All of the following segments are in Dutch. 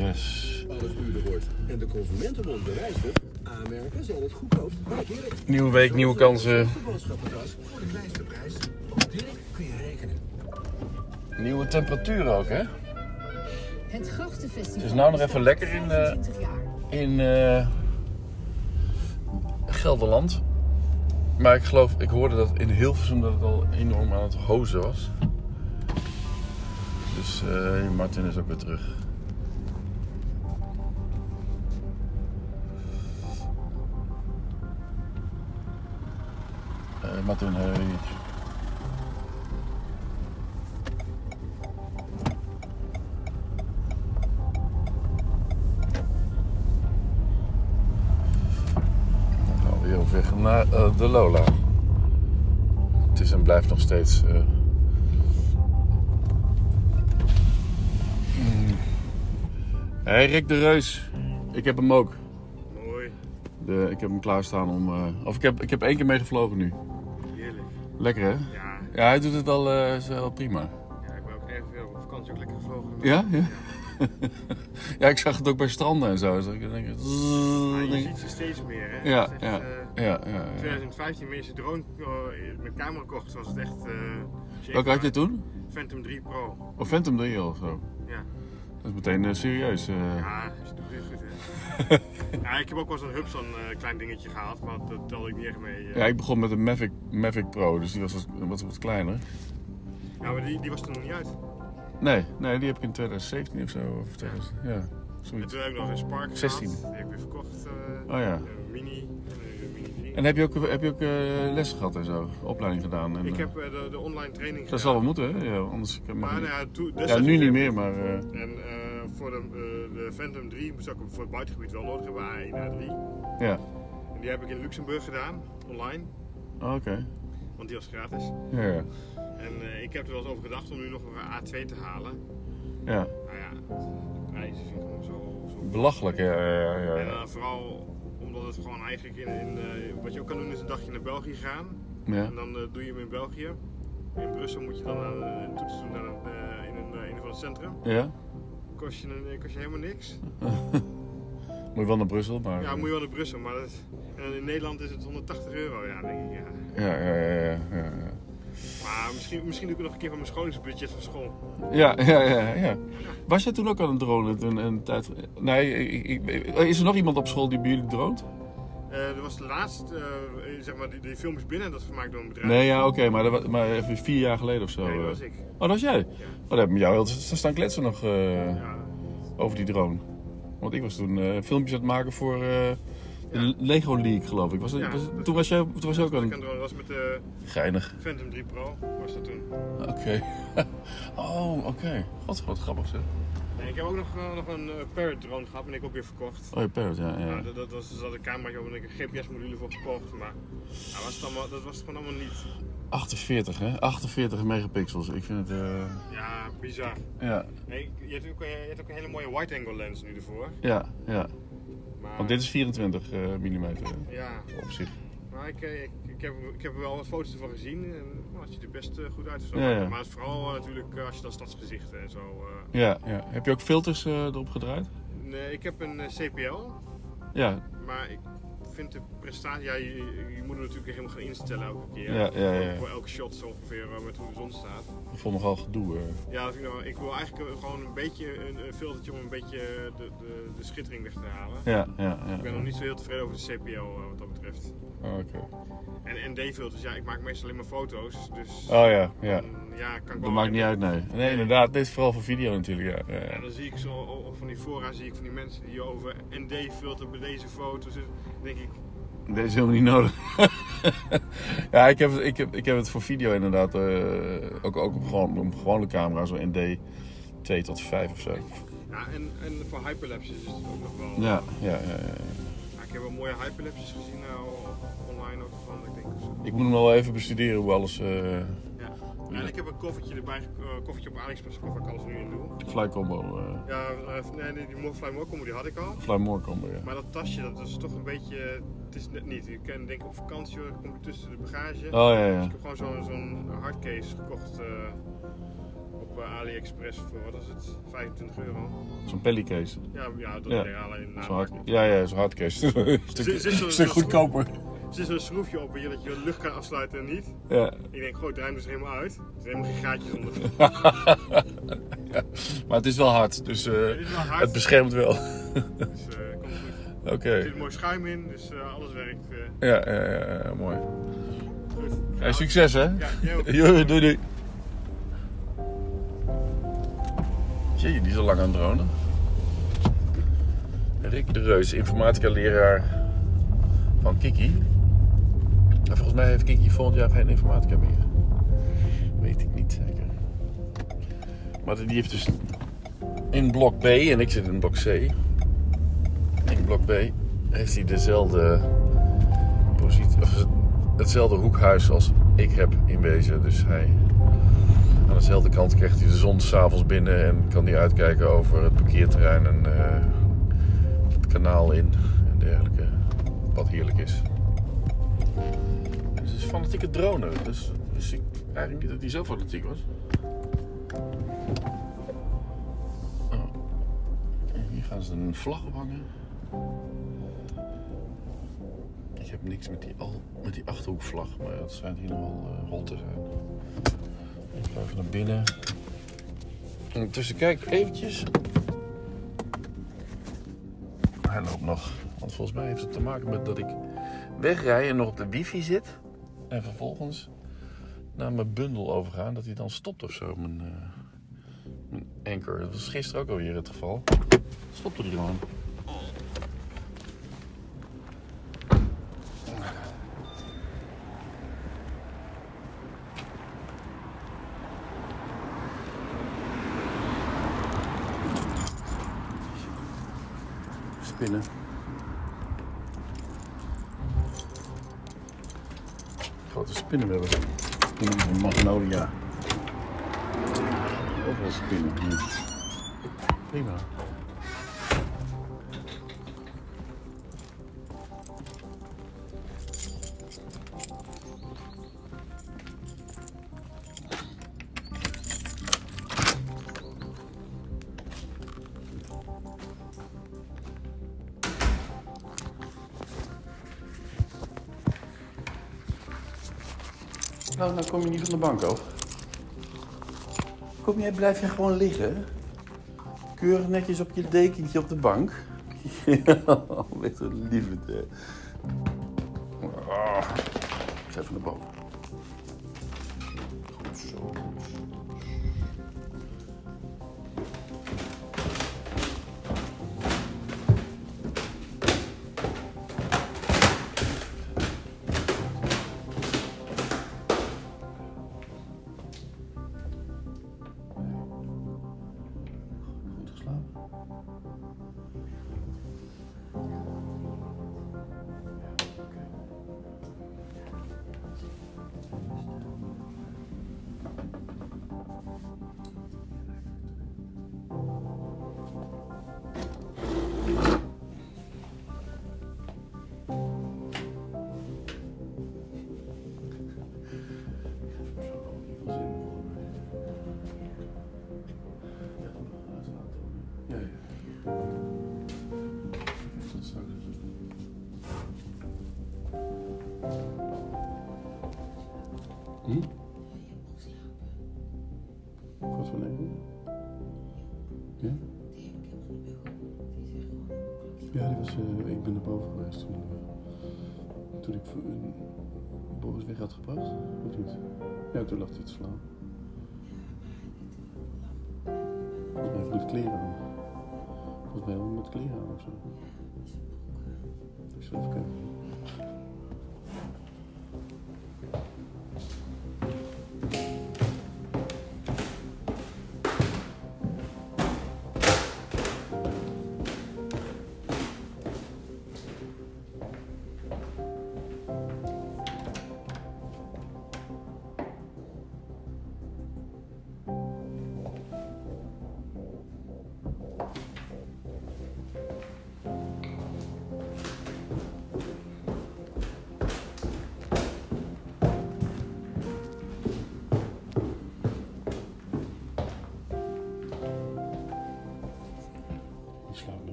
Yes. alles duurder wordt en de Consumentenbond bewijst het, aanmerken zijn het goedkoopst bij Dirk. Nieuwe week, nieuwe kansen. Voor de kleinste prijs. Op Dirk kun je rekenen. Nieuwe temperatuur ook, hè? Het Grachtenfestival. Het is nou nog even lekker in, eh, 25 jaar. In eh, Gelderland. Maar ik geloof, ik hoorde dat in Hilversum dat het al enorm aan het hozen was. Dus eh, Martin is ook weer terug. Eh, Martin, hey. Dan gaan we weer op weg naar eh, de Lola. Het is en blijft nog steeds. eh, mm. Hey Rick de Reus, ik heb hem ook. Mooi, De, ik heb hem klaarstaan om. eh, of ik heb, ik heb één keer meegevlogen nu. Lekker hè? Ja, Ja, hij doet het wel, eh, is wel prima. ja, ik ben ook erg veel op vakantie ook lekker gevlogen. Ja? Ja? ja, ik zag het ook bij stranden en zo. Dus ik denk, Maar je ziet ze steeds meer, hè? Ja, echt, ja, eh, ja, ja, ja. 2015 meeste drone eh, met camera kocht, was het echt... je Welke even- had je toen? Phantom 3 Pro. Of Phantom 3 of zo? Ja, Dat is meteen serieus. ja ja, ik heb ook wel zo'n Hubsan eh klein dingetje gehaald, maar dat telde ik niet echt mee. eh. Ja, ik begon met een Mavic, Mavic Pro, dus die was wat, wat, wat kleiner. Ja, maar die, die was er nog niet uit. Nee, nee, die heb ik in 2017 of zo. Of 2000, ja, En zoiets. toen heb ik nog een Spark 16. gehad. Die heb ik weer verkocht. eh, Oh ja. Een mini, een mini 3. En heb je ook, heb je ook lessen gehad en zo? Opleiding gedaan? En, Ik heb de, de online training dat zal wel moeten, hè? Ja, anders Maar nou ja, Ja, destijds nu niet meer, maar... En voor de, eh, de Phantom 3 zou ik hem voor het buitengebied wel nodig hebben, A1 A3. ja, En die heb ik in Luxemburg gedaan, online, Oh, oké. want die was gratis. Ja, ja. En eh, ik heb er wel eens over gedacht om nu nog een A2 te halen. ja. Nou ja, de prijzen vind ik gewoon zo... zo Belachelijk, ja, ja, ja. En dan vooral omdat het gewoon eigenlijk in... in eh, wat je ook kan doen is een dagje naar België gaan. ja. En dan eh, doe je hem in België. In Brussel moet je dan eh, een toets doen naar een, eh, in een, eh, een of ander centrum. Ja? Kost je, een, kost je helemaal niks. Moet je wel naar Brussel, maar... Ja, moet je wel naar Brussel, maar dat, en in Nederland is het 180 euro. Ja, denk ik, ja. Ja, ja, ja, ja, ja. Maar misschien, misschien doe ik nog een keer van mijn scholingsbudget van school. Ja, ja, ja, ja. Was jij toen ook aan het dronen? Toen een tijd... Nee, ik, ik- is er nog iemand op school die bij jullie droont? Eh er was laatst, eh, zeg maar, die, die film is binnen, dat is gemaakt door een bedrijf. Nee, ja, oké, maar, dat wa- maar even vier jaar geleden of zo. Nee, dat eh. was ik. Oh, dat was jij? Oh, daar heb ik met jou heel te staan kletsen nog Ja, over die drone. Want ik was toen filmpjes aan het maken voor de Ja. Lego League, geloof ik. Was, Ja, was- dat- toen was jij toen was je ook dat het doen was met de Geinig. Phantom 3 Pro, was dat toen. Oké. oh, oké. God, wat grappig zeg. Nee, ik heb ook nog, eh, nog een eh, Parrot drone gehad, en ik ook weer verkocht. Oh, je parrot, ja. ja. Ja, dat, dat was, zat een camera op en ik een GPS-module voor gekocht, maar ja, was het allemaal, dat was het gewoon allemaal niet. 48, hè? 48 megapixels. Ik vind het... eh, Ja, bizar. ja, Nee, je hebt, ook, je hebt ook een hele mooie wide-angle lens nu ervoor. ja, ja. Maar, Want dit is 24 mm Ja, op zich. Ik, eh, ik, ik, heb, ik heb er wel wat foto's ervan gezien en nou, het ziet er best eh, goed uit. Zo. Ja, ja. Maar het is vooral eh, natuurlijk als je dan stadsgezichten en zo. Ja, ja. Heb je ook filters erop gedraaid? Nee, ik heb een CPL, Ja, maar ik vind de prestatie, ja, je, je moet hem natuurlijk helemaal gaan instellen elke keer. Ja, ja, ja, ja. Voor, elke shot zo ongeveer eh, met hoe de zon staat. ik vond nogal gedoe. eh. Ja, dat vind ik, nou, ik wil eigenlijk eh, gewoon een beetje een, een filtertje om een beetje de, de, de schittering weg te halen. Ja, ja, ja. Ik ben nog niet zo heel tevreden over de eh, wat dat betreft. Oh, Oké. En ND-filters, ja, ik maak meestal alleen maar foto's, dus Oh ja, ja. Ja, kan ik Dat maakt niet uit, nee. Nee, inderdaad. Dit is vooral voor video natuurlijk, ja. ja, dan zie ik zo op van die fora zie ik van die mensen die over ND-filter bij deze foto's. Dus denk ik, Deze is helemaal niet nodig. ja, ik heb, het- ik, heb, ik heb het voor video inderdaad. eh, ook, ook op gewoon, op gewone camera, zo ND 2 tot 5 of zo. ja, en, en voor hyperlapses is het ook nog wel. Ja, ja, ja. ja. Ja, ik heb wel mooie hyperlapses gezien nou, online ook van. Ik denk. Ik moet hem wel even bestuderen hoe alles. eh en ik heb een koffertje erbij, ge- eh, koffertje op AliExpress waar ik alles nu in doe. fly combo. eh Ja, eh, nee, nee, die Morfly Morcombo die had ik al. fly more combo, ja. Maar dat tasje, dat is toch een beetje, het is net niet. Je kan denken op vakantie, hoor, kom je tussen de bagage. Oh ja, Dus ja. ik heb gewoon zo'n zo'n hardcase gekocht op AliExpress voor, wat is het, 25 euro. Zo'n pellicase. Ja, ja dat Ja. alleen Zo'n hard, namaak. ja, ja, zo'n hardcase. Een stuk, stuk goedkoper. Er zit zo'n schroefje op hier dat je de lucht kan afsluiten en niet. Ja. Ik denk, gooi het ruim dus helemaal uit. Er zijn helemaal geen gaatjes onder. Maar het is wel hard, dus eh, Het is wel hard. het beschermt wel. Dus eh komt goed. Oké. Er zit mooi schuim in, dus eh, alles werkt. eh, Ja, ja, ja, ja, mooi. goed. Hey, succes hè? Ja, jij ook. Doei, doei, doei. Jee, die is al lang aan het dronen. Rick de Reus, informatica-leraar van Kiki. En volgens mij heeft Kiki volgend jaar geen informatica meer. Weet ik niet zeker. Maar die heeft dus in blok B en ik zit in blok C. In blok B heeft hij dezelfde positie, of hetzelfde hoekhuis als ik heb in wezen. Dus hij, aan dezelfde kant krijgt hij de zon s'avonds binnen en kan hij uitkijken over het parkeerterrein en eh, het kanaal in en dergelijke. Wat heerlijk is. Fanatieke drone, dus wist ik eigenlijk niet dat hij zo fanatiek was. Oh. Hier gaan ze een vlag ophangen. Ik heb niks met die, al, met die achterhoekvlag, maar het schijnt hier nog wel eh, rol te zijn. Ik ga even naar binnen. En Intussen kijk eventjes. Hij loopt nog. Want volgens mij heeft het te maken met dat ik wegrij en nog op de wifi zit. En vervolgens naar mijn bundel overgaan. Dat hij dan stopt of zo, mijn, eh mijn. Dat was gisteren ook alweer het geval. Stopte die gewoon. Spinnen. Grote spinnenwebben. Spinnen van Magnolia. Overal spinnen. Ja. Prima. Kom je niet van de bank af. Kom jij, blijf je gewoon liggen? Keurig netjes op je dekentje op de bank. Ja, wat een liefde. Ik ga even naar boven. Toen, eh, toen ik uh, Boris weg had gebracht. Of niet? Ja, toen lag hij te slaan. Volgens mij met kleren aan. Volgens mij wel met kleren aan of zo. Ik zal even kijken.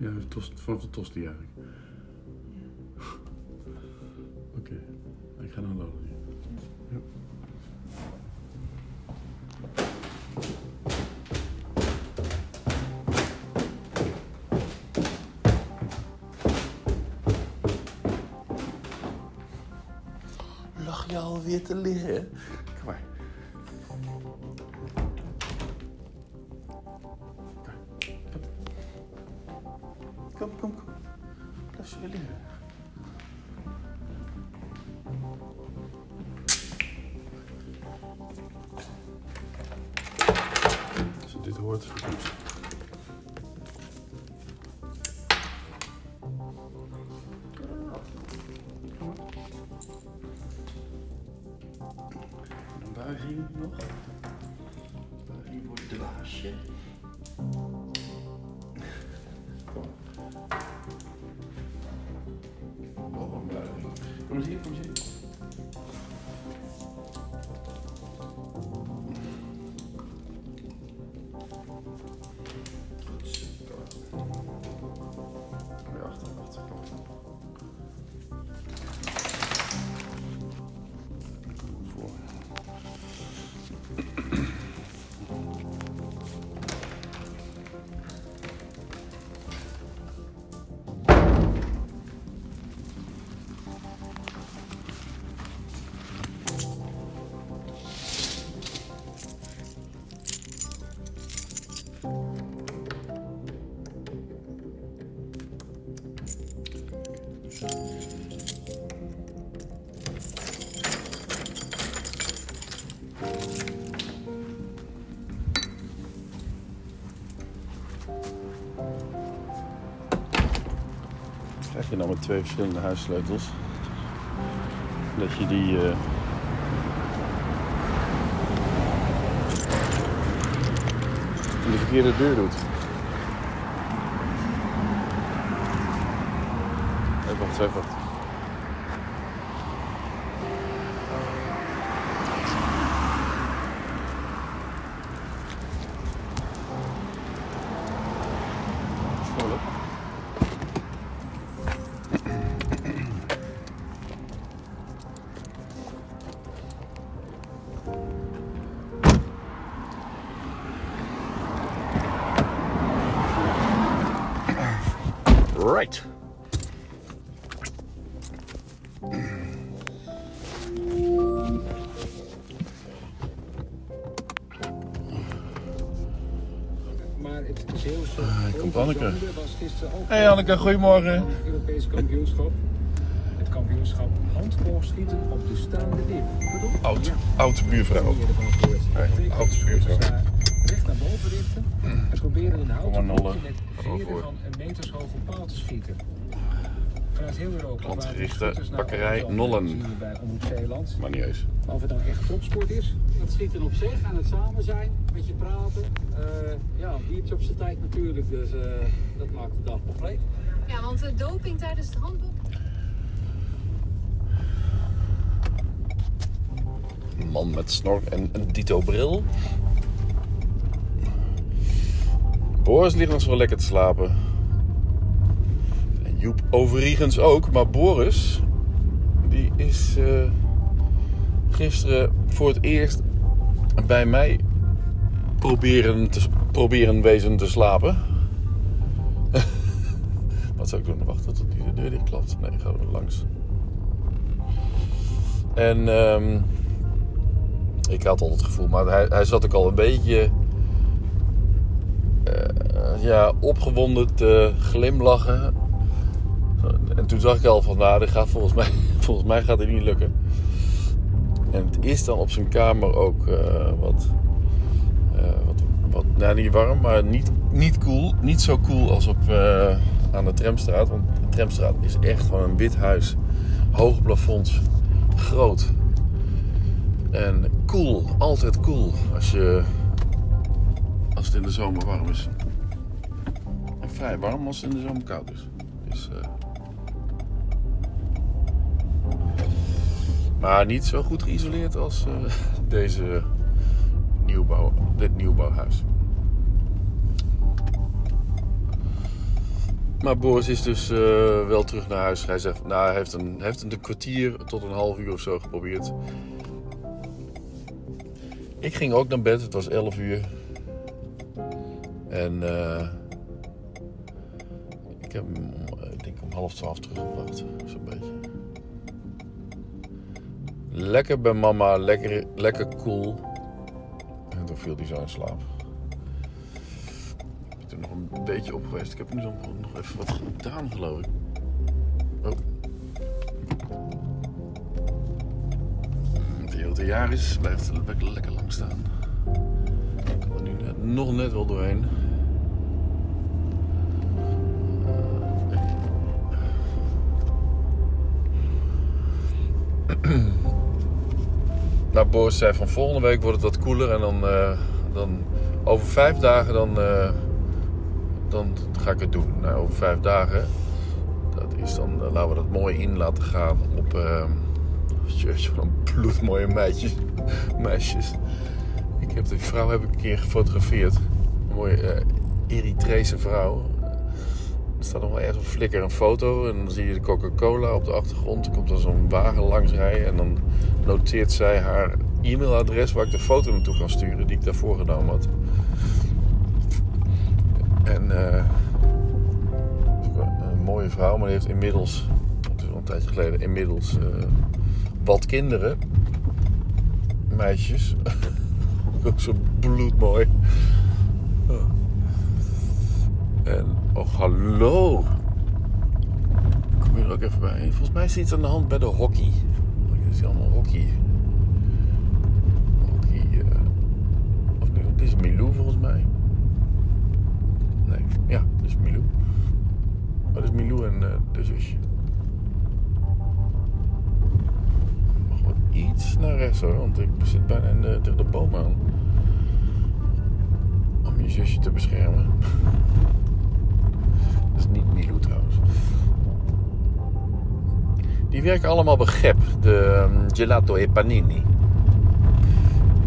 Ja, tost, vanaf de tosti eigenlijk. Oké, ik ga naar Lolo. Ja. Lag je alweer te liggen? Kom maar. Kom, kom, kom. Blijf zo buiging. Kom je nou met twee verschillende huissleutels? Dat je die. eh, in de verkeerde deur doet. Even wacht, even wacht. Right. Maar het Zeeuwse Ah, komt Anneke. Hey Anneke, goedemorgen. het Europees kampioenschap. Het kampioenschap handbalschieten op de staande. Pardon? Oud, Ja, oud buurvrouw. oud buurvrouw. ze daar recht naar boven richten en proberen een houten met Gewoon metershoge paal te schieten. Vanuit heel Europa naar bakkerij Nollen. Maar niet eens. Maar of het dan echt topsport is, Het schieten op zich en het samen zijn, met je praten. Eh, ja, een biertje op zijn tijd natuurlijk, dus eh, dat maakt de dag compleet. Ja, want de doping tijdens het handboek. Een man met snor en een dito-bril. Boris ligt nog zo lekker te slapen. Joep overigens ook. Maar Boris, die is eh, gisteren voor het eerst bij mij proberen, te, proberen wezen te slapen. Wat zou ik doen? Wachten tot hij de deur dicht klapt. Nee, ik ga er langs. En ehm, ik had al het gevoel, maar hij, hij zat ook al een beetje eh, ja, opgewonden te glimlachen. En toen zag ik al van, nou, dit gaat volgens mij, volgens mij gaat het niet lukken. En het is dan op zijn kamer ook eh, wat, eh, wat, wat, nou niet warm, maar niet, niet cool. Niet zo cool als op, eh, aan de Tramstraat. Want de Tramstraat is echt gewoon een wit huis. Hoge plafonds, groot. En cool, altijd cool als, je, als het in de zomer warm is. En vrij warm als het in de zomer koud is. Maar niet zo goed geïsoleerd als eh, deze nieuwbouw, dit nieuwbouwhuis. Maar Boris is dus eh, wel terug naar huis. Hij zegt, nou, hij heeft een, heeft een kwartier tot een half uur of zo geprobeerd. Ik ging ook naar bed, het was 11 uur. En eh, ik heb hem, ik denk om half twaalf teruggebracht, beetje. Lekker bij mama, lekker, lekker cool. En toen viel hij zo in slaap. Ik ben er nog een beetje op geweest. Ik heb nu nog, nog even wat gedaan, geloof ik. Oh. Die hele jaar is, blijft lekker, lekker lang staan. Ik kan er nu net, nog net wel doorheen. Nou, Boris zei van volgende week wordt het wat koeler en dan, eh, dan over vijf dagen dan, eh, dan ga ik het doen. Nou, over vijf dagen, dat is dan, eh, laten we dat mooi in laten gaan op, uh, een bloedmooie meisjes. meisjes. Ik heb die vrouw heb ik een keer gefotografeerd. Een mooie Eritrese vrouw. Er staat nog wel ergens op Flickr een foto en dan zie je de Coca-Cola op de achtergrond. Er komt er zo'n wagen langs rijden en dan noteert zij haar e-mailadres waar ik de foto naartoe kan sturen die ik daarvoor genomen had. En eh, een mooie vrouw, maar die heeft inmiddels, het is al een tijdje geleden, inmiddels eh, wat kinderen. Meisjes. Ook zo bloedmooi. En, oh hallo. Ik kom hier ook even bij. Volgens mij is iets aan de hand bij de hockey. Het is allemaal hockey. Hockey. eh, of dit is Milou volgens mij. Nee, ja, dit is Milou. Maar dat is Milou en eh, de zusje. Ik mag wel iets naar rechts hoor, want ik zit bijna de, tegen de boom aan. Om je zusje te beschermen. Is niet Milou trouwens. Die werken allemaal bij GEP, de ehm, Gelato e Panini.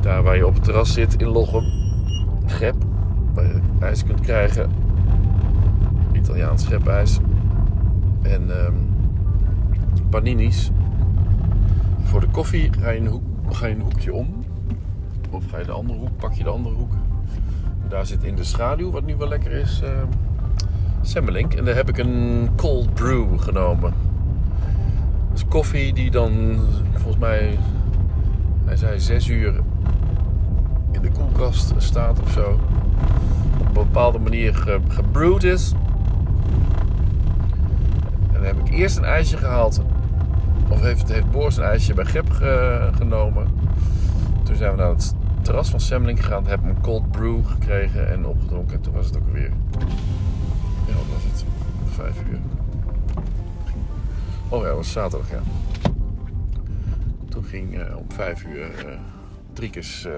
Daar waar je op het terras zit in Lochem. GEP, waar je ijs kunt krijgen. Italiaans schepijs. En ehm, panini's. Voor de koffie ga je, een hoek, ga je een hoekje om. Of ga je de andere hoek, pak je de andere hoek. Daar zit in de schaduw, wat nu wel lekker is, ehm Semmelink. En daar heb ik een cold brew genomen. Dus koffie die dan, volgens mij, hij zei zes uur in de koelkast staat of zo. Op een bepaalde manier ge, gebrewd is. En dan heb ik eerst een ijsje gehaald. Of heeft, heeft Boris een ijsje bij Gep ge- genomen. Toen zijn we naar het terras van Semmeling gegaan. Hebben een cold brew gekregen en opgedronken. En toen was het ook weer ja, wat was het? Vijf uur. Oh ja, was zaterdag, ja. Toen ging eh, om vijf uur uh, Triekes, eh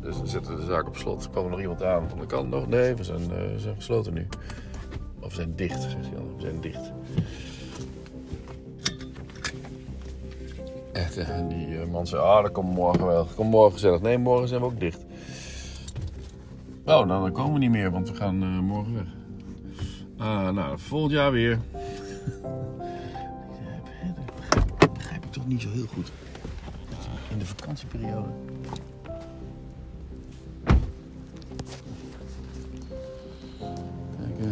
dus zetten de zaak op slot. kwam er nog iemand aan van de kant nog. Nee, we zijn, zijn gesloten nu. Of zijn dicht, zegt hij. We zijn dicht. Echt, en die man zei, ah, dat komt morgen wel. Kom morgen gezellig. Nee, morgen zijn we ook dicht. Oh, nou, dan komen we niet meer, want we gaan morgen weg. Ah, nou, volgend jaar weer. Dat begrijp ik toch niet zo heel goed. In de vakantieperiode. Kijk, eh.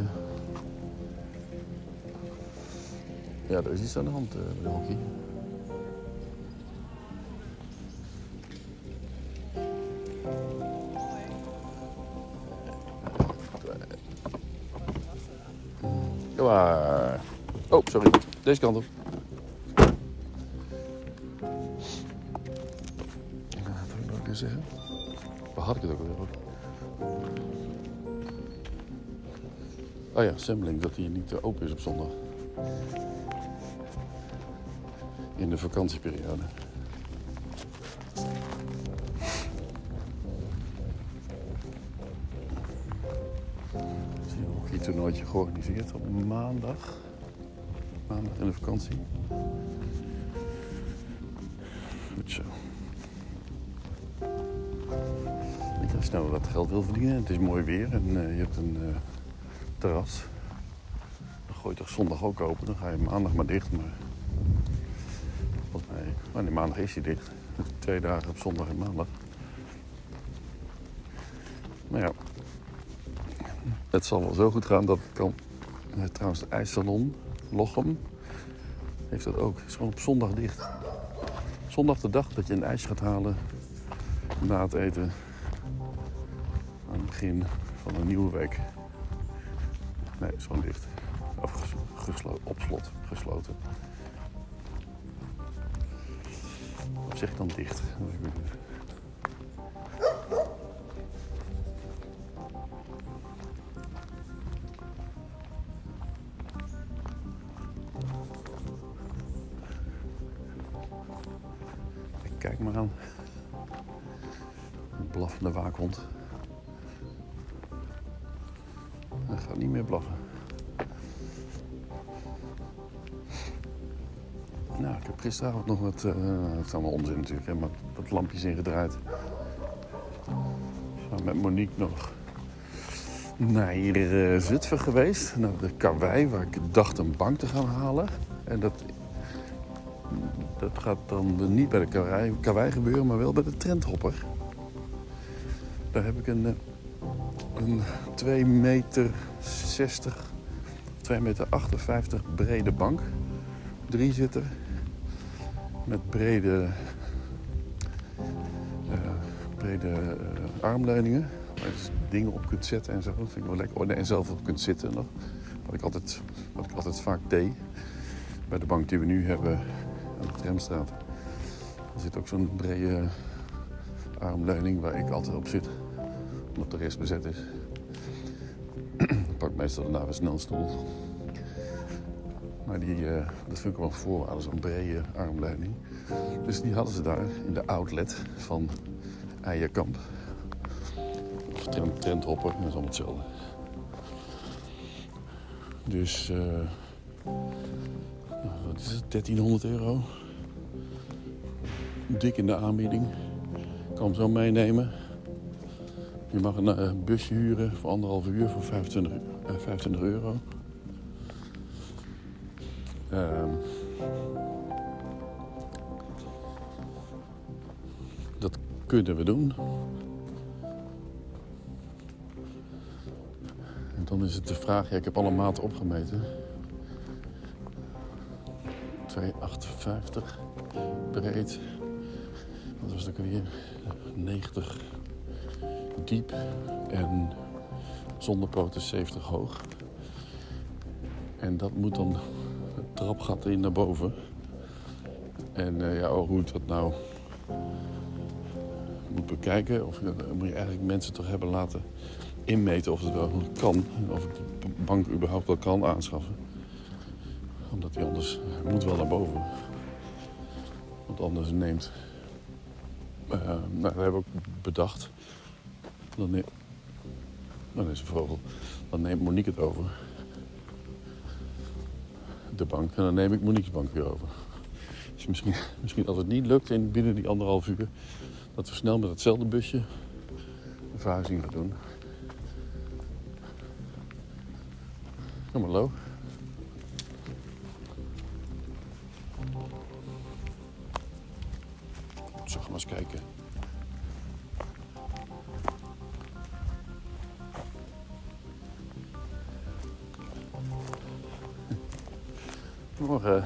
Ja, er is iets aan de hand eh, bij de hockey. Oh, sorry. Deze kant op. Wat wil ik nog een keer zeggen? Waar had ik het ook alweer over? Oh ja, Semmeling, dat hij niet open is op zondag. In de vakantieperiode. Hockeytoernooitje georganiseerd op maandag. maandag in de vakantie. Goed zo. Ik ga snel wat geld wil verdienen. Het is mooi weer en eh, je hebt een eh, terras. Dan gooi je toch zondag ook open. Dan ga je maandag maar dicht. Maar volgens mij, maar nee, maandag is hij dicht. Twee dagen op zondag en maandag. Maar ja, het zal wel zo goed gaan dat het kan. Eh, trouwens, de ijssalon Lochem heeft dat ook. Het is gewoon op zondag dicht. Zondag de dag dat je een ijs gaat halen na het eten. Aan het begin van een nieuwe week. Nee, het is gewoon dicht. Of geslo- op slot, gesloten. Of zeg ik dan dicht? Dat ik. Kijk maar aan. Een blaffende waakhond. Hij gaat niet meer blaffen. Nou, ik heb gisteravond nog wat... eh het is allemaal onzin natuurlijk, hè, maar wat lampjes ingedraaid. Samen met Monique nog naar eh, Zutphen geweest. Naar de karwei, waar ik dacht een bank te gaan halen. En dat dat gaat dan niet bij de karwei, gebeuren, maar wel bij de trendhopper. Daar heb ik een, eh, een 2 meter 60, 2 meter 58 brede bank. Drie zitter. Met brede, eh, brede eh, armleuningen. Waar je dus dingen op kunt zetten en zo. Dat vind ik wel lekker. Oh, en zelf op kunt zitten nog. Wat ik altijd, wat ik altijd vaak deed. Bij de bank die we nu hebben aan de Tramstraat. Er zit ook zo'n brede armleuning waar ik altijd op zit. Omdat de rest bezet is. ik pak meestal daarna een stoel. Maar die, eh, dat vind ik wel een voorwaarde, zo'n brede armleuning. Dus die hadden ze daar in de outlet van Eierkamp. Of trend, Trendhopper, dat is allemaal hetzelfde. Dus... eh, wat is het, 1300 euro. Dik in de aanbieding. Ik kan hem zo meenemen. Je mag een eh, busje huren voor anderhalf uur voor 25, eh, 25 euro. Ehm, dat kunnen we doen. En dan is het de vraag, ja, ik heb alle maten opgemeten. 2,58 breed. Wat was ook weer? 90 diep en zonder poten 70 hoog. En dat moet dan het trapgat in naar boven. En eh, ja, oh, hoe ik dat nou moet bekijken, of dan moet je eigenlijk mensen toch hebben laten inmeten of het wel kan. Of ik de bank überhaupt wel kan aanschaffen omdat hij anders hij moet wel naar boven. Anders neemt. eh, nou, dat we ook bedacht. Dan neemt. Dan is een vogel. Dan neemt Monique het over. De bank. En dan neem ik Monique's bank weer over. Dus misschien, misschien als het niet lukt in binnen die anderhalf uur. Dat we snel met hetzelfde busje een verhuizing gaan doen. Kom maar, Lo. Kijken. Morgen.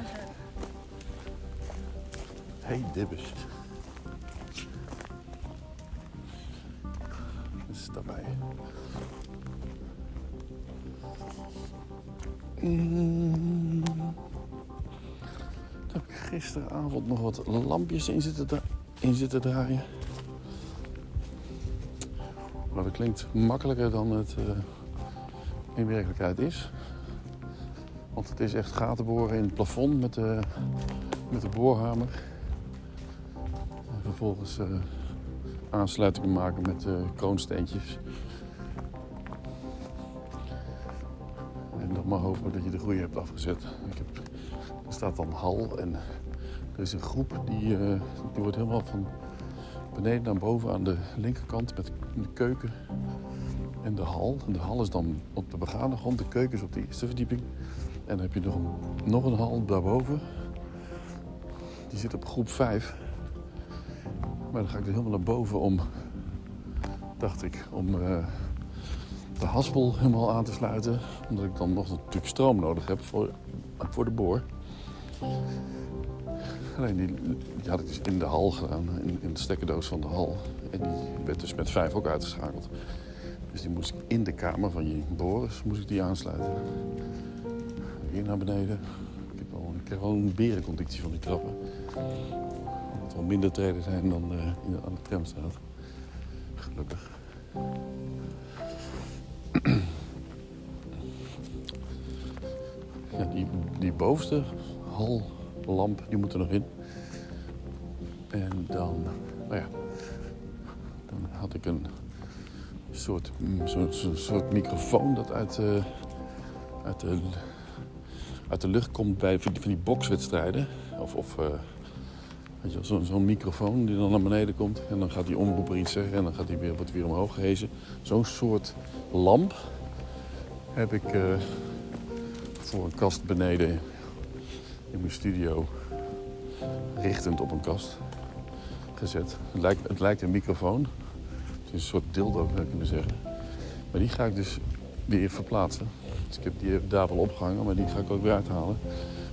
Hey, Dibbes. Is daarbij? Mm. Heb ik gisteravond nog wat lampjes in zitten, dra- in zitten draaien. Maar dat klinkt makkelijker dan het eh, in werkelijkheid is. Want het is echt gaten boren in het plafond met de, met de boorhamer. En vervolgens eh, aansluitingen maken met kroonsteentjes. En dan maar hopen dat je de goede hebt afgezet. Ik heb Er staat dan hal en er is een groep die, eh, die wordt helemaal van beneden naar boven aan de linkerkant met de keuken en de hal. En de hal is dan op de begane grond, de keuken is op de eerste verdieping. En dan heb je nog een, nog een hal daarboven. Die zit op groep 5. Maar dan ga ik er helemaal naar boven om, dacht ik, om eh, de haspel helemaal aan te sluiten. Omdat ik dan nog natuurlijk stroom nodig heb voor, voor de boor. Alleen die, die had ik dus in de hal gedaan, in, in de stekkerdoos van de hal. En die werd dus met 5 ook uitgeschakeld. Dus die moest ik in de kamer van je Boris moest ik die aansluiten. Hier naar beneden. Ik, heb krijg wel een berenconditie van die trappen. Er wel minder treden zijn dan de, aan de tramstraat. Gelukkig. Ja, die, die bovenste hallamp die moet er nog in. En dan, nou ja, dan had ik een soort, mm, soort microfoon dat uit, eh, uit, de, uit de lucht komt bij van die, van die bokswedstrijden. Of, of zo'n zo'n microfoon die dan naar beneden komt. En dan gaat die omroeper iets zeggen en dan gaat die weer, wordt weer omhoog gehezen. Zo'n soort lamp heb ik eh, voor een kast beneden in mijn studio richtend op een kast gezet. Het lijkt, het lijkt een microfoon. Het is een soort dildo, zou je kunnen zeggen. Maar die ga ik dus weer verplaatsen. Dus ik heb die daar wel opgehangen, maar die ga ik ook weer uithalen.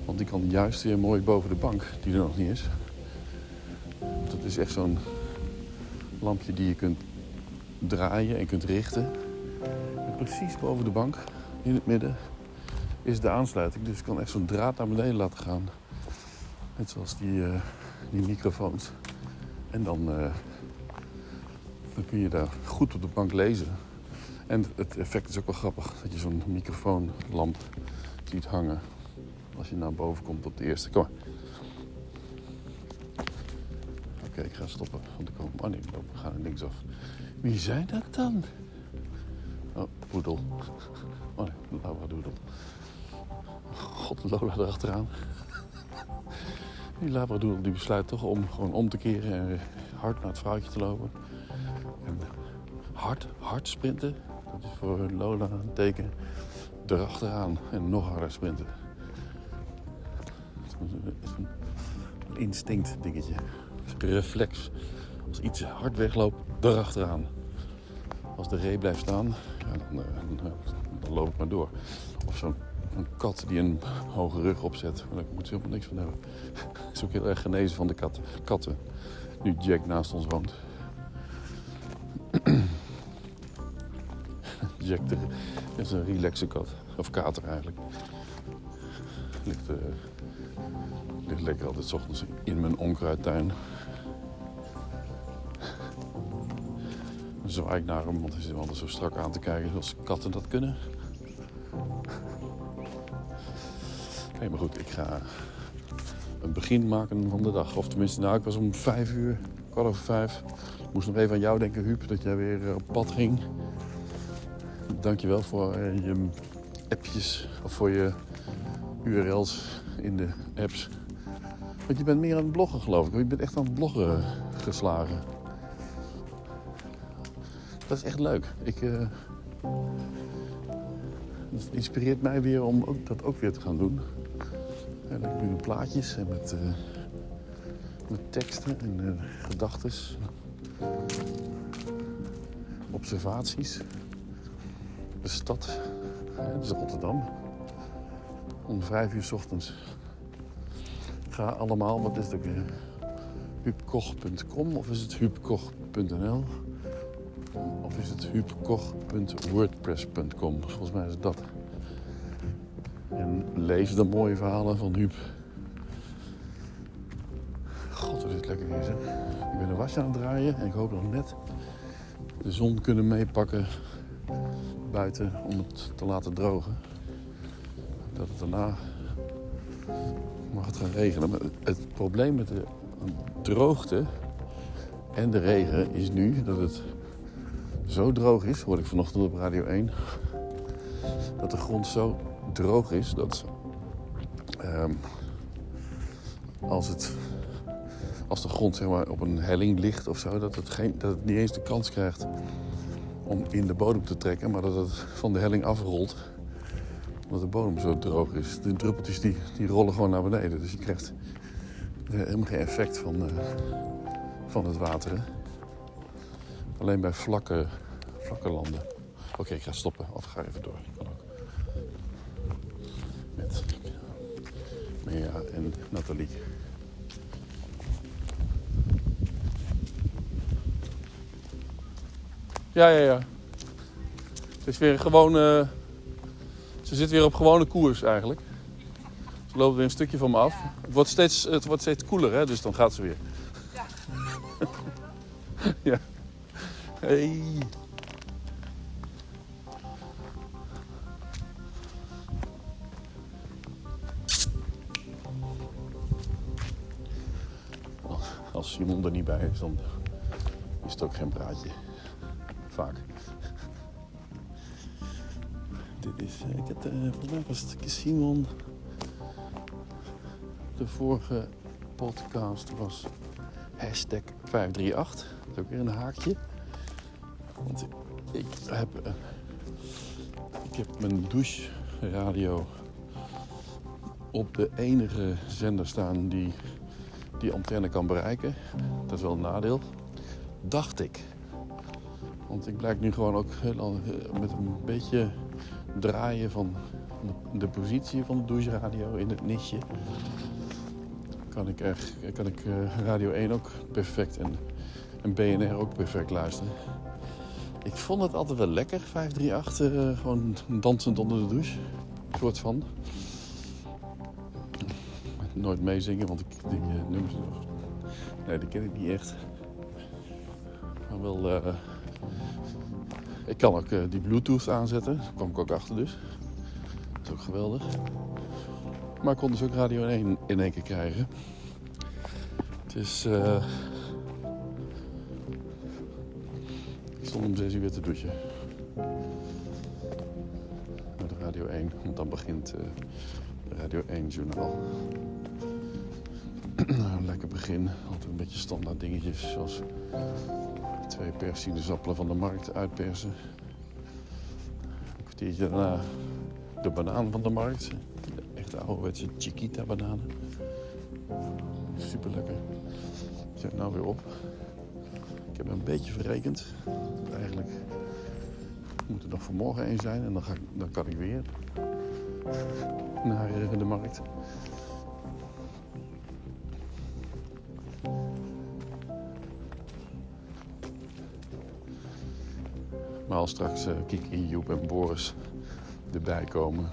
Want die kan juist weer mooi boven de bank, die er nog niet is. Dat is echt zo'n lampje die je kunt draaien en kunt richten. En precies boven de bank, in het midden, is de aansluiting. Dus ik kan echt zo'n draad naar beneden laten gaan. Net zoals die, eh, die microfoons. En dan, eh, dan kun je daar goed op de bank lezen. En het effect is ook wel grappig. Dat je zo'n microfoonlamp ziet hangen. Als je naar boven komt op de eerste. Kom maar. Oké, ik ga stoppen. Want ik kom... Oh nee, we gaan er linksaf. Wie zijn dat dan? Oh, poedel. Oh nee, labradoodle. God, Lola erachteraan. Die labradoodle die besluit toch om gewoon om te keren en hard naar het vrouwtje te lopen. En hard, hard sprinten. Dat is voor Lola een teken. Erachteraan en nog harder sprinten. Het is een, instinct dingetje. Een reflex. Als iets hard wegloopt, erachteraan. Als de ree blijft staan, dan, eh, eh, dan loop ik maar door. Of zo'n een kat die een hoge rug opzet. Daar moet ze helemaal niks van hebben. is ook heel erg genezen van de kat, katten. Nu Jack naast ons woont. Jack is een relaxe kat. Of kater eigenlijk. Ligt, eh, ligt lekker altijd ochtends in mijn onkruidtuin. Dan zwaai ik naar hem, want hij zit altijd zo strak aan te kijken zoals katten dat kunnen. Nee, maar goed, ik ga een begin maken van de dag. Of tenminste, nou, ik was om vijf uur, kwart over vijf. Moest nog even aan jou denken, Huub, dat jij weer eh, op pad ging. Dankjewel voor eh, je appjes of voor je URL's in de apps. Want je bent meer aan het bloggen, geloof ik. Je bent echt aan het bloggen geslagen. Dat is echt leuk. Ik, eh, het inspireert mij weer om ook, dat ook weer te gaan doen. En ik doe plaatjes en met, eh, met teksten en uh, gedachten. Observaties. De stad. Dat is Rotterdam. Om vijf uur 's ochtends. Ga allemaal, wat is het ook weer? Huubkoch.com of is het huubkoch.nl? Is het huubkoch.wordpress.com? Volgens mij is het dat. En lees de mooie verhalen van Huub. God, is het lekker zeg. Ik ben een wasje aan het draaien en ik hoop nog net de zon kunnen meepakken buiten om het te laten drogen. Dat het daarna mag het gaan regenen. Maar het probleem met de droogte en de regen is nu dat het zo droog is, hoorde ik vanochtend op Radio 1, dat de grond zo droog is dat, ehm, als, het, als de grond zeg op een helling ligt of zo, dat het, geen, dat het niet eens de kans krijgt om in de bodem te trekken, maar dat het van de helling afrolt. Omdat de bodem zo droog is. De druppeltjes die, die rollen gewoon naar beneden. Dus je krijgt eh, helemaal geen effect van, eh, van het water. Alleen bij vlakke, vlakke landen. Oké, ik ga stoppen. Of ik ga even door. Kan ook. Met Mea en Nathalie. Ja, ja, ja. Het is weer gewoon... eh, ze zit weer op gewone koers eigenlijk. Ze loopt weer een stukje van me af. Het wordt steeds, het wordt steeds koeler, hè? dus dan gaat ze weer. Ja. ja. Hey. Simon er niet bij is, dan is het ook geen praatje. Vaak. Dit is, eh, ik volgens mij was het Simon. De vorige podcast was hashtag 538. Dat is ook weer een haakje. Want ik heb, eh, ik heb mijn doucheradio op de enige zender staan die die antenne kan bereiken. Dat is wel een nadeel. Dacht ik. Want ik blijk nu gewoon ook eh, met een beetje draaien van de, positie van de doucheradio in het nisje. Kan ik, echt, kan ik eh, Radio 1 ook perfect en, en BNR ook perfect luisteren. Ik vond het altijd wel lekker, 538, eh, gewoon dansend onder de douche. Soort van. Nooit meezingen, want ik die eh, nummers... Nee, die ken ik niet echt. Maar wel... eh, ik kan ook eh, die bluetooth aanzetten. Daar kwam ik ook achter dus. Dat is ook geweldig. Maar ik kon dus ook Radio 1 in één keer krijgen. Het is... eh, Ik stond om 6 uur weer te douchen. De Radio 1, want dan begint Radio 1 journaal. Nou, lekker begin. Altijd een beetje standaard dingetjes zoals twee persinezappelen van de markt uitpersen. Een kwartiertje daarna de banaan van de markt. Echte ouderwetse Chiquita bananen. Super lekker. Zet nou weer op. Ik heb een beetje verrekend. Eigenlijk moet er nog vanmorgen één zijn en dan, ga ik, dan kan ik weer naar eh, de markt. Als straks eh, Kiki, Joep en Boris erbij komen,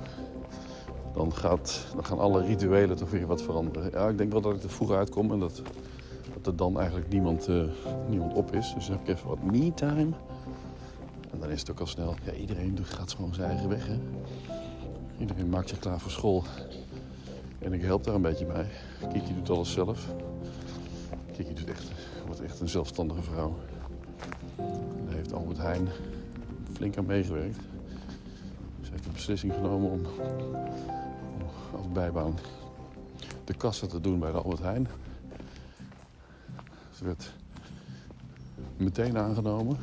dan, gaat, dan gaan alle rituelen toch weer wat veranderen. Ja, ik denk wel dat ik er vroeg uitkom en dat, dat er dan eigenlijk niemand, eh, niemand op is. Dus dan heb ik even wat me-time. En dan is het ook al snel. Ja, iedereen gaat gewoon zijn eigen weg. Hè? Iedereen maakt zich klaar voor school. En ik help daar een beetje bij. Kiki doet alles zelf. Kiki doet echt, wordt echt een zelfstandige vrouw. En heeft Albert Heijn flink aan meegewerkt. Ze heeft de beslissing genomen om, als bijbaan de kassa te doen bij de Albert Heijn. Ze werd meteen aangenomen.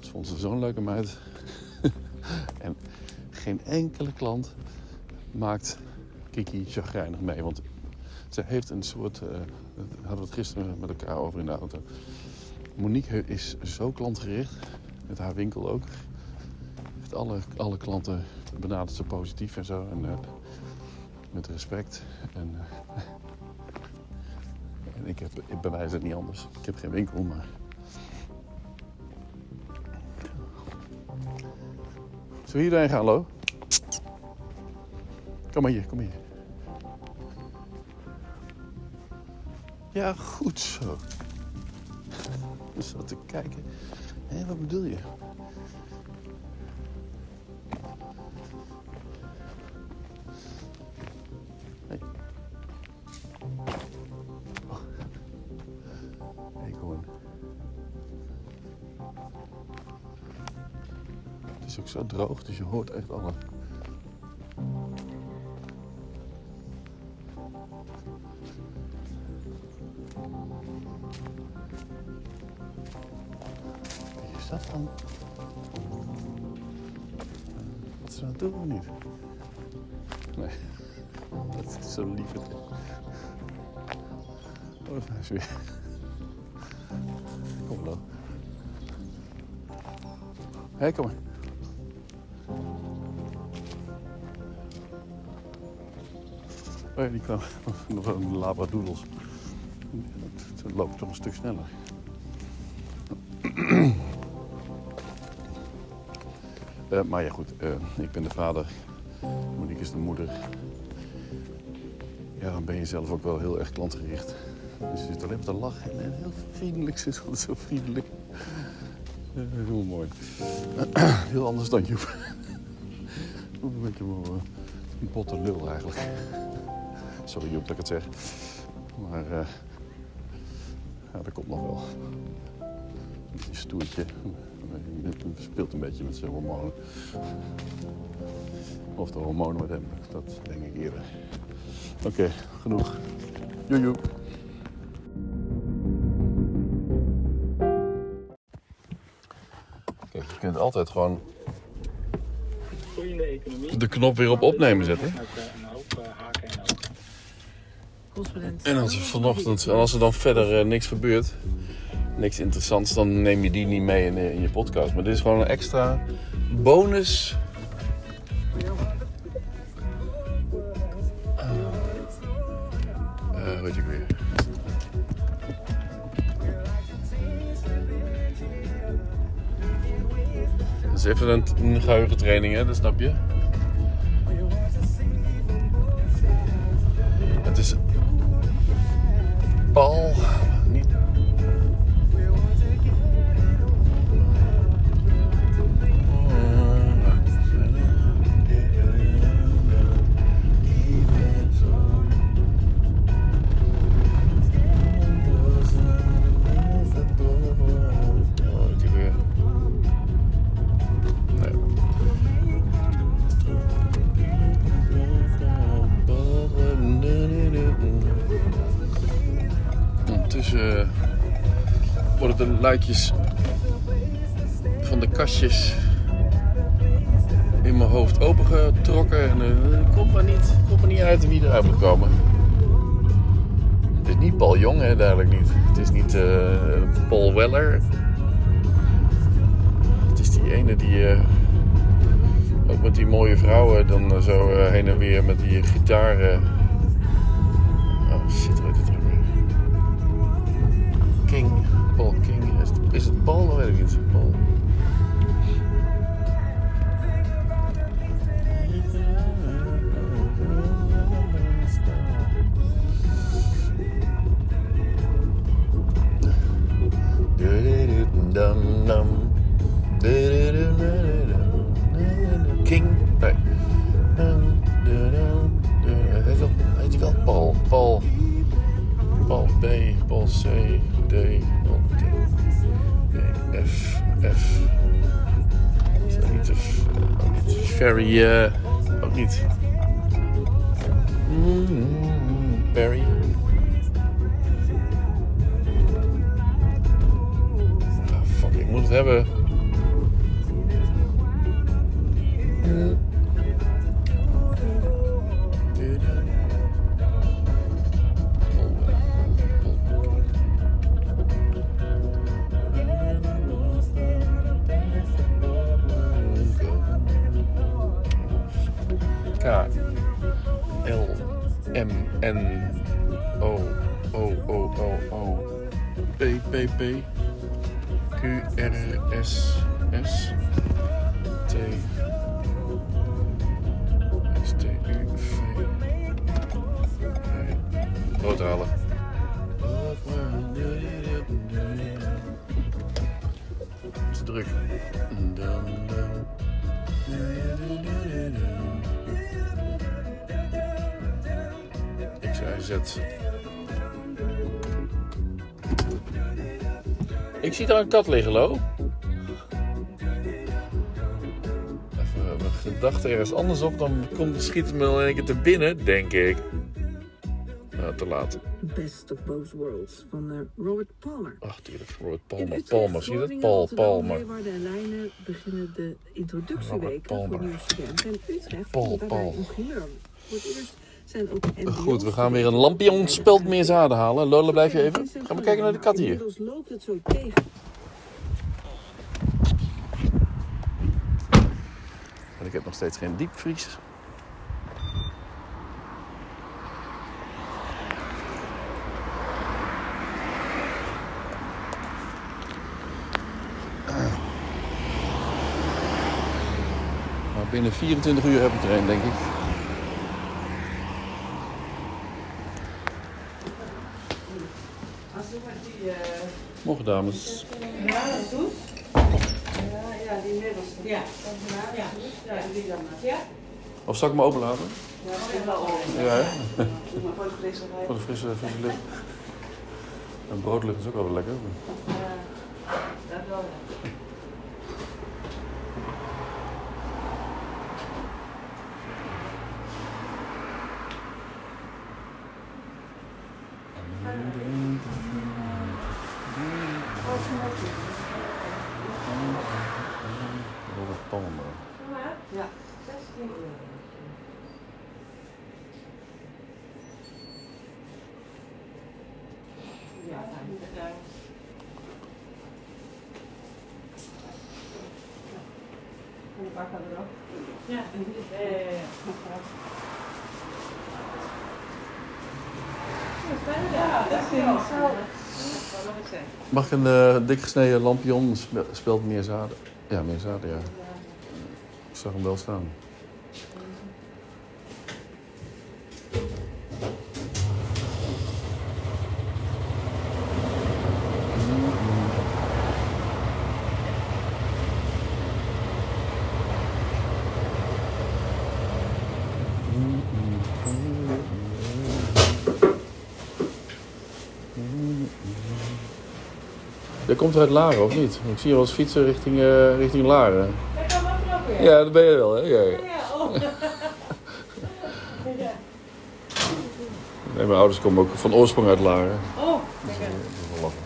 Ze vond ze zo'n leuke meid. en geen enkele klant maakt Kiki chagrijnig mee. Want ze heeft een soort... daar hadden we het gisteren met elkaar over in de auto. Monique is zo klantgericht. Met haar winkel ook. Heeft alle, alle klanten benadert ze positief en zo. En eh, met respect. En, eh, en ik heb ik bewijs het niet anders. Ik heb geen winkel, maar... Zullen we hierheen gaan, Lo? Kom maar hier, kom hier. Ja, goed zo. Ik zat te kijken. Hé, wat bedoel je? Hey. Oh. Eekhoorn. Het is ook zo droog, dus je hoort echt alle... weer. Kom maar. Hé, kom maar. Oh ja, die kan nog een labradoodles. Dat loopt toch een stuk sneller. Eh, maar ja, goed. eh, ik ben de vader. Monique is de moeder. Ja, dan ben je zelf ook wel heel erg klantgericht. Dus ze zit alleen maar te lachen en heel vriendelijk. Ze is altijd zo vriendelijk. Eh, heel mooi. heel anders dan Joep. Een beetje een botte lul eigenlijk. Sorry Joep dat ik het zeg. Maar ja, dat komt nog wel. Een stoertje. Speelt een beetje met zijn hormonen. Of de hormonen met hem, dat denk ik eerder. Oké, genoeg. Joejoe. Kunt altijd gewoon de knop weer op opnemen zetten. Eh, een hoop eh, haken en als er vanochtend, en als er dan verder eh, niks gebeurt, niks interessants, dan neem je die niet mee in, in je podcast. Maar dit is gewoon een extra bonus. Is even een, een geheugentraining, hè, dat snap je. Worden de luidjes van de kastjes in mijn hoofd opengetrokken. En het komt maar niet, komt maar niet uit wie eruit moet komen. Het is niet Paul Jong, hè, duidelijk niet. Het is niet eh, Paul Weller. Het is die ene die eh, ook met die mooie vrouwen dan zo heen en weer met die gitaar. Oh shit, Is het, is het Paul? Ferry, eh, ook niet. Q R S S T S T U V Brood halen. Het is druk. X, Y, Z. Ik zie daar een kat liggen, Lo. Even mijn gedachten ergens anders op, dan komt, schiet het me in één keer te binnen, denk ik. Nou, te laat. Best of Both Worlds van eh, Robert Palmer. Ach, tuurlijk. Robert In Palmer. Palmer, zie je dat? Paul Palmer. Leeuwarden en Leiden beginnen de introductieweken Palmer. voor nieuwe studenten. En Utrecht Paul, Paul. in het eerst zijn ook Goed, we gaan weer een lampion speld meer zaden halen. Lola, blijf je even? Gaan we kijken naar de kat hier. Inmiddels loopt het zo tegen. En ik heb nog steeds geen diepvries. Maar binnen 24 uur heb ik er een, denk ik. Dames. Of zal ik hem openlaten? Ja, hè? Voor de frisse, frisse lucht. En broodlucht is ook wel lekker. Robert Mag een eh, dik gesneden lampion? Spe- Speelt meer zaden? Ja, meer zaden, ja. Ik zag hem wel staan. Je komt uit Laren, of niet? Ik zie je wel eens fietsen richting, eh, richting Laren. Ja, dat ben je wel, hè? Ja, ja. Nee, mijn ouders komen ook van oorsprong uit Laren. Oh, Dat is wel lachen.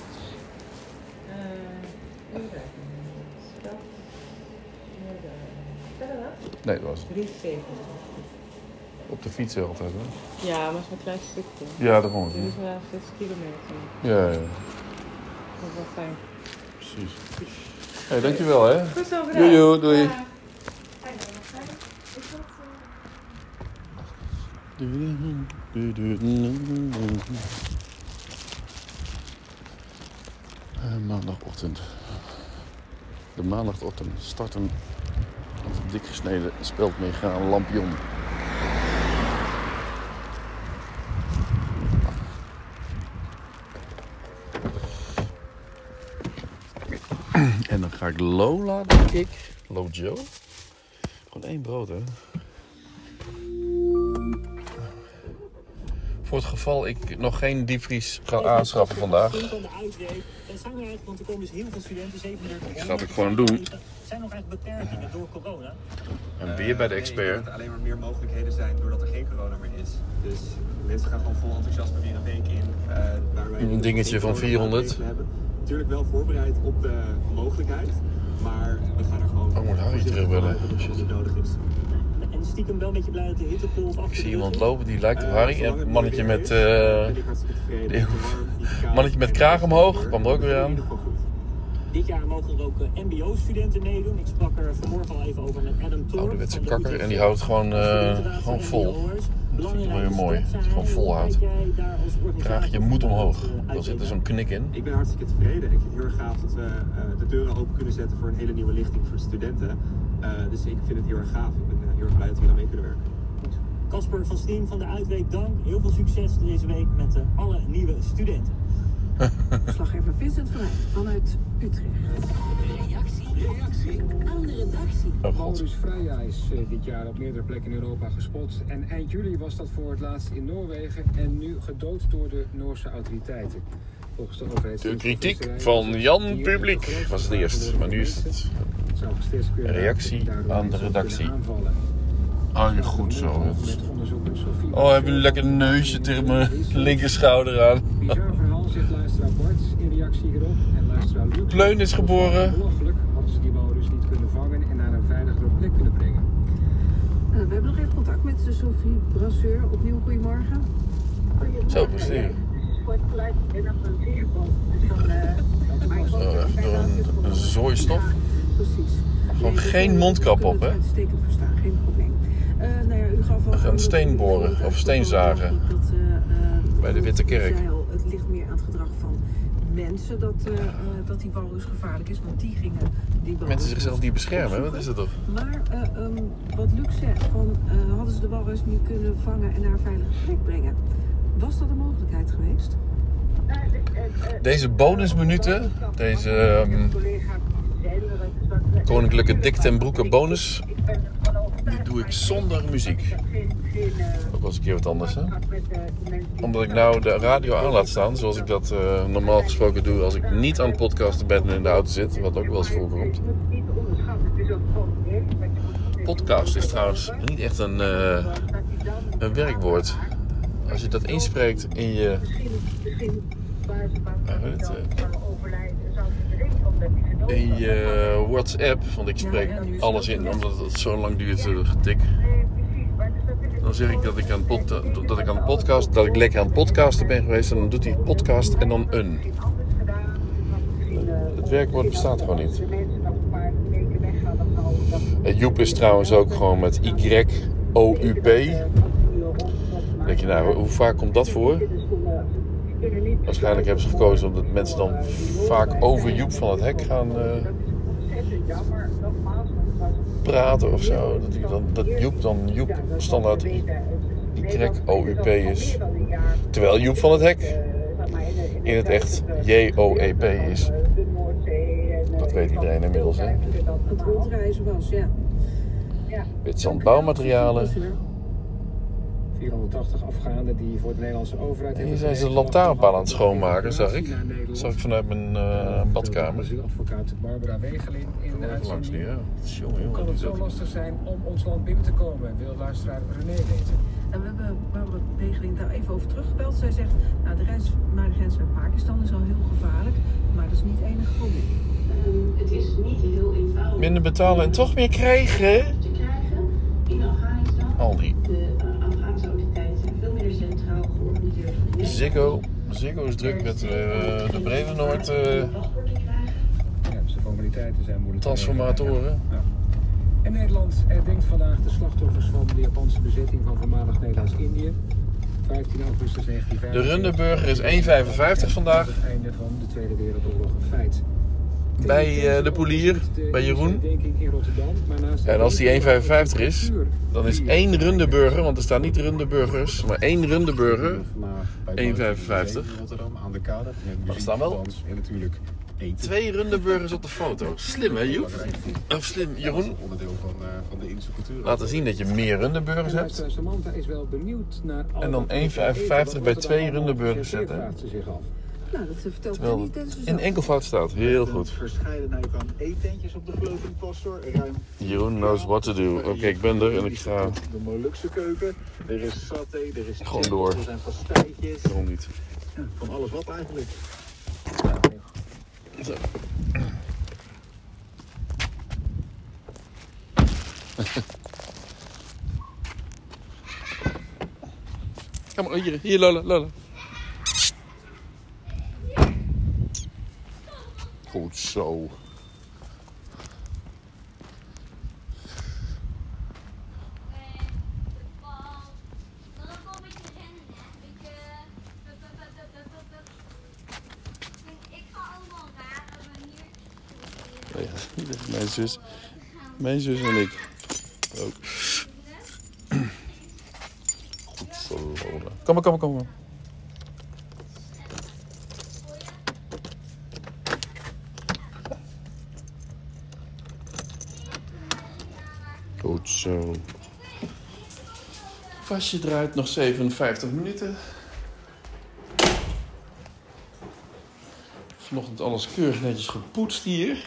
Nee, dat was 370. op de fiets altijd, hè? Ja, maar het is een klein stukje. Ja, dat. Dit is wel 6 kilometer. Ja, ja, Dat is wel fijn. precies. Hé, hey, dankjewel, hè? Goed zo, bedankt. Doei, doei. Ja. Eh, maandagochtend. De maandagochtend starten met een dik gesneden speld meegaan lampion. Ga ik Lola, denk ik. Lojo. Gewoon één brood, hè? Voor het geval ik nog geen diepvries ga aanschaffen vandaag. want er komen dus heel veel studenten, 37 Ik ga het ook gewoon doen. Er zijn nog echt beperkingen door corona. En weer bij de Nee, expert. dat er alleen maar meer mogelijkheden zijn doordat er geen corona meer is. Dus mensen gaan gewoon vol enthousiasme weer een week in. eh, Een dingetje van 400. Natuurlijk wel voorbereid op de mogelijkheid. Maar we gaan er gewoon. Oh, moet Harry terugbellen. het nodig is. En stiekem wel een beetje blij dat de hittegolf achter Ik zie iemand lopen die lijkt op Eh, Harry. zolang En het een mannetje met, eh, mannetje met kraag omhoog, kwam er ook weer aan. In ieder geval goed. Dit jaar mogen er ook eh, mbo-studenten meedoen. Ik sprak er vanmorgen al even over met Adam Thor. Ouderwetse kakker. En die houdt gewoon, eh, gewoon vol. Dat vind ik wel weer mooi. Dat je gewoon volhoudt. Kraag je moed omhoog. Dan zit er zo'n knik in. Ik ben hartstikke tevreden. Ik vind het heel erg gaaf dat we eh, de deuren open kunnen zetten voor een hele nieuwe lichting voor studenten. Eh, dus ik vind het heel erg gaaf. Ik ben eh, heel erg blij dat we daar mee kunnen werken. Casper van Steen van de Uitweek, dank. Heel veel succes deze week met eh, alle nieuwe studenten. Verslaggever Vincent vanuit Utrecht. Reactie aan de redactie. Oh. Maurits Freya is eh, dit jaar op meerdere plekken in Europa gespot. En eind juli was dat voor het laatst in Noorwegen en nu gedood door de Noorse autoriteiten. Volgens de overheid. De kritiek van Jan Publiek was het eerst. Maar nu is het reactie aan de redactie. Oh, je goed zo. Oh, heb je een lekker neusje tegen mijn linker schouder aan. Bizar verhaal, zegt luisteraar Bart in reactie hierop. En luisteraar Luc... Pleun is geboren. Belachelijk hadden ze die walrus niet kunnen vangen en naar een veiligere plek kunnen brengen. Eh, we hebben nog even contact met de Sophie Brasseur. Opnieuw goedemorgen. Zo presteren. Zo, even door een, een zooistof. Precies. Gewoon Nee, geen mondkap op, het hè? Uitstekend verstaan, geen probleem. Eh, nou ja, u gaf al We gaan aan steen dat- boren, dat- of steen zagen. Dat, eh, eh, Bij de Witte Kerk. u zei al, het ligt meer aan het gedrag van mensen dat, eh, eh, dat die walrus gevaarlijk is. Want die gingen die Mensen zichzelf niet beschermen, wat is dat toch? Maar eh, ehm, wat Luc zegt, van, hadden ze de walrus niet kunnen vangen en naar een veilige plek brengen? Was dat een mogelijkheid geweest? Deze bonusminuten, deze ehm, koninklijke dik ten broeke bonus, die doe ik zonder muziek. Een keer wat anders, hè? Omdat ik nou de radio aan laat staan, zoals ik dat eh, normaal gesproken doe als ik niet aan het podcasten ben en in de auto zit, wat ook wel eens voorkomt. Podcast is trouwens niet echt een, eh, een werkwoord. Als je dat inspreekt in je, het, in je WhatsApp, want ik spreek alles in omdat het zo lang duurt, getik. Dan zeg ik dat ik aan, dat ik aan podcast, dat ik lekker aan het podcasten ben geweest en dan doet hij podcast en dan een. Het werkwoord bestaat gewoon niet. En Joep is trouwens ook gewoon met Y-O-U-P. Denk je, nou, hoe vaak komt dat voor? Waarschijnlijk hebben ze gekozen omdat mensen dan vaak over Joep van het Hek gaan eh, praten of zo. Dat, die dan, dat Joep dan Joep standaard Y-O-U-P is. Terwijl Joep van het Hek in het echt J-O-E-P is. Dat weet iedereen inmiddels, hè? Het rondreizen was, ja. Witzand bouwmaterialen. 480 Afghanen die voor de Nederlandse overheid... En hier zijn ze de lantaarnpaal aan het schoonmaken, zag ik. naar Nederland. Dat zag ik vanuit mijn eh, badkamer. Advocaat Barbara Wegelin in de langs nu, uitzending. ja. Jongen, Hoe jongen, kan het zo lastig zijn om ons land binnen te komen, wil luisteraar René weten. En we hebben Barbara Wegeling daar even over teruggebeld. Zij zegt, nou, de reis naar de grens met Pakistan is al heel gevaarlijk, maar dat is niet het enige probleem. het is niet heel eenvoudig Minder betalen en toch meer krijgen. te krijgen in Afghanistan. Al die De Ziggo. Ziggo is druk met eh, de Brede Noord eh, Ja, dus de formaliteiten zijn moeilijk. transformatoren. Ja. En Nederland herdenkt vandaag de slachtoffers van de Japanse bezetting van voormalig Nederlands-Indië. 15 augustus 1945. De Runderburger is 1,55 vandaag. Het einde van de Tweede Wereldoorlog een feit. Bij eh, de polier, bij Jeroen. Maar En als die 1,55 is, dan is één Runderburger, want er staan niet Runderburgers, maar één Runderburger 1,55. Rotterdam aan de kade. Met er staan wel. Twee Runderburgers op de foto. Slim hè Joep? Of slim Jeroen? Laten zien dat je meer Runderburgers hebt. En dan dat lekkere 1,55 eten bij twee serveert, zetten. Nou, dat vertelt hij niet de in enkelvoud staat. Heel goed. Verscheidenheid aan eetentjes op de Floating Pastor. Ruim Jeroen knows what to do. Oké, ik ben er en ik ga de Molukse keuken. Er is saté, er is Gewoon door. Er zijn pastijtjes. Waarom niet? Ja, van alles wat eigenlijk. Zo. Kom maar, hier, hier Lola, Lola. Goed zo. Oh dit is mijn zus. Mijn zus en ik. Ook. Goed zo. Kom maar, kom maar, kom maar. Goed zo. Vasje draait nog 57 minuten. Vanochtend alles keurig netjes gepoetst hier.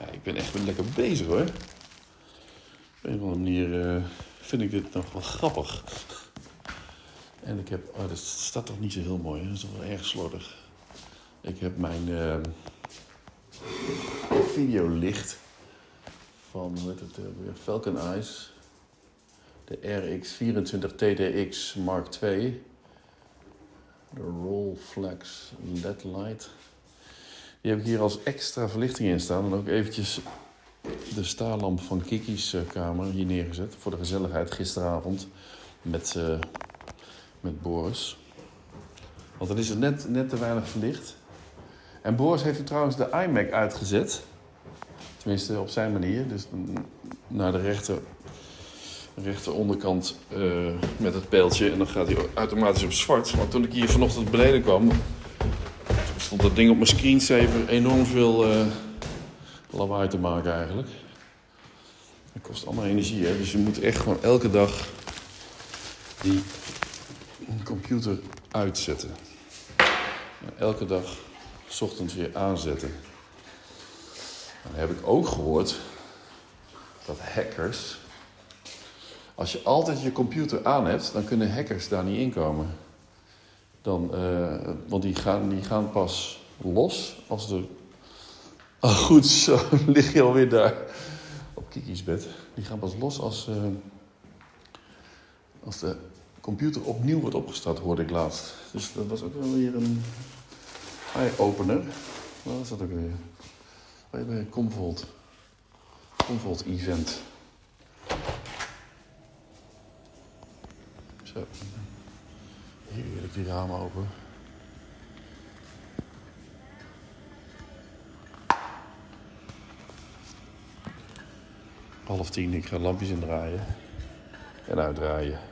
Ja, ik ben echt lekker bezig hoor. Op een of andere manier eh, vind ik dit nog wel grappig. En ik heb, oh, dat staat toch niet zo heel mooi, hè? dat is toch wel erg slordig. Ik heb mijn eh, videolicht van hoe het, eh, weer? Falcon Eyes. De RX24 TDX Mark II. De Rollflex LED light. Die heb ik hier als extra verlichting in staan. En ook eventjes de staarlamp van Kiki's eh, kamer hier neergezet. Voor de gezelligheid gisteravond met, eh, met Boris. Want dan is het net, net te weinig verlicht. En Boris heeft er trouwens de iMac uitgezet. Tenminste, op zijn manier. Dus naar de rechter, rechter onderkant eh, met het pijltje. En dan gaat hij automatisch op zwart. Maar toen ik hier vanochtend beneden kwam, stond dat ding op mijn screensaver enorm veel eh, lawaai te maken eigenlijk. Dat kost allemaal energie, hè? Dus je moet echt gewoon elke dag die computer uitzetten. En elke dag ochtends weer aanzetten. Dan heb ik ook gehoord dat hackers. Als je altijd je computer aan hebt, dan kunnen hackers daar niet inkomen. Dan, eh, want die gaan, die gaan pas los als de. Oh, goed, zo lig je alweer daar op Kiki's bed. Die gaan pas los als, eh, als de computer opnieuw wordt opgestart, hoorde ik laatst. Dus dat was ook wel weer een eye-opener. Wat was dat ook weer? Bij bij Comvolt. Comvolt event. Zo. Heerlijk die ramen open. Half tien, ik ga lampjes indraaien. En uitdraaien.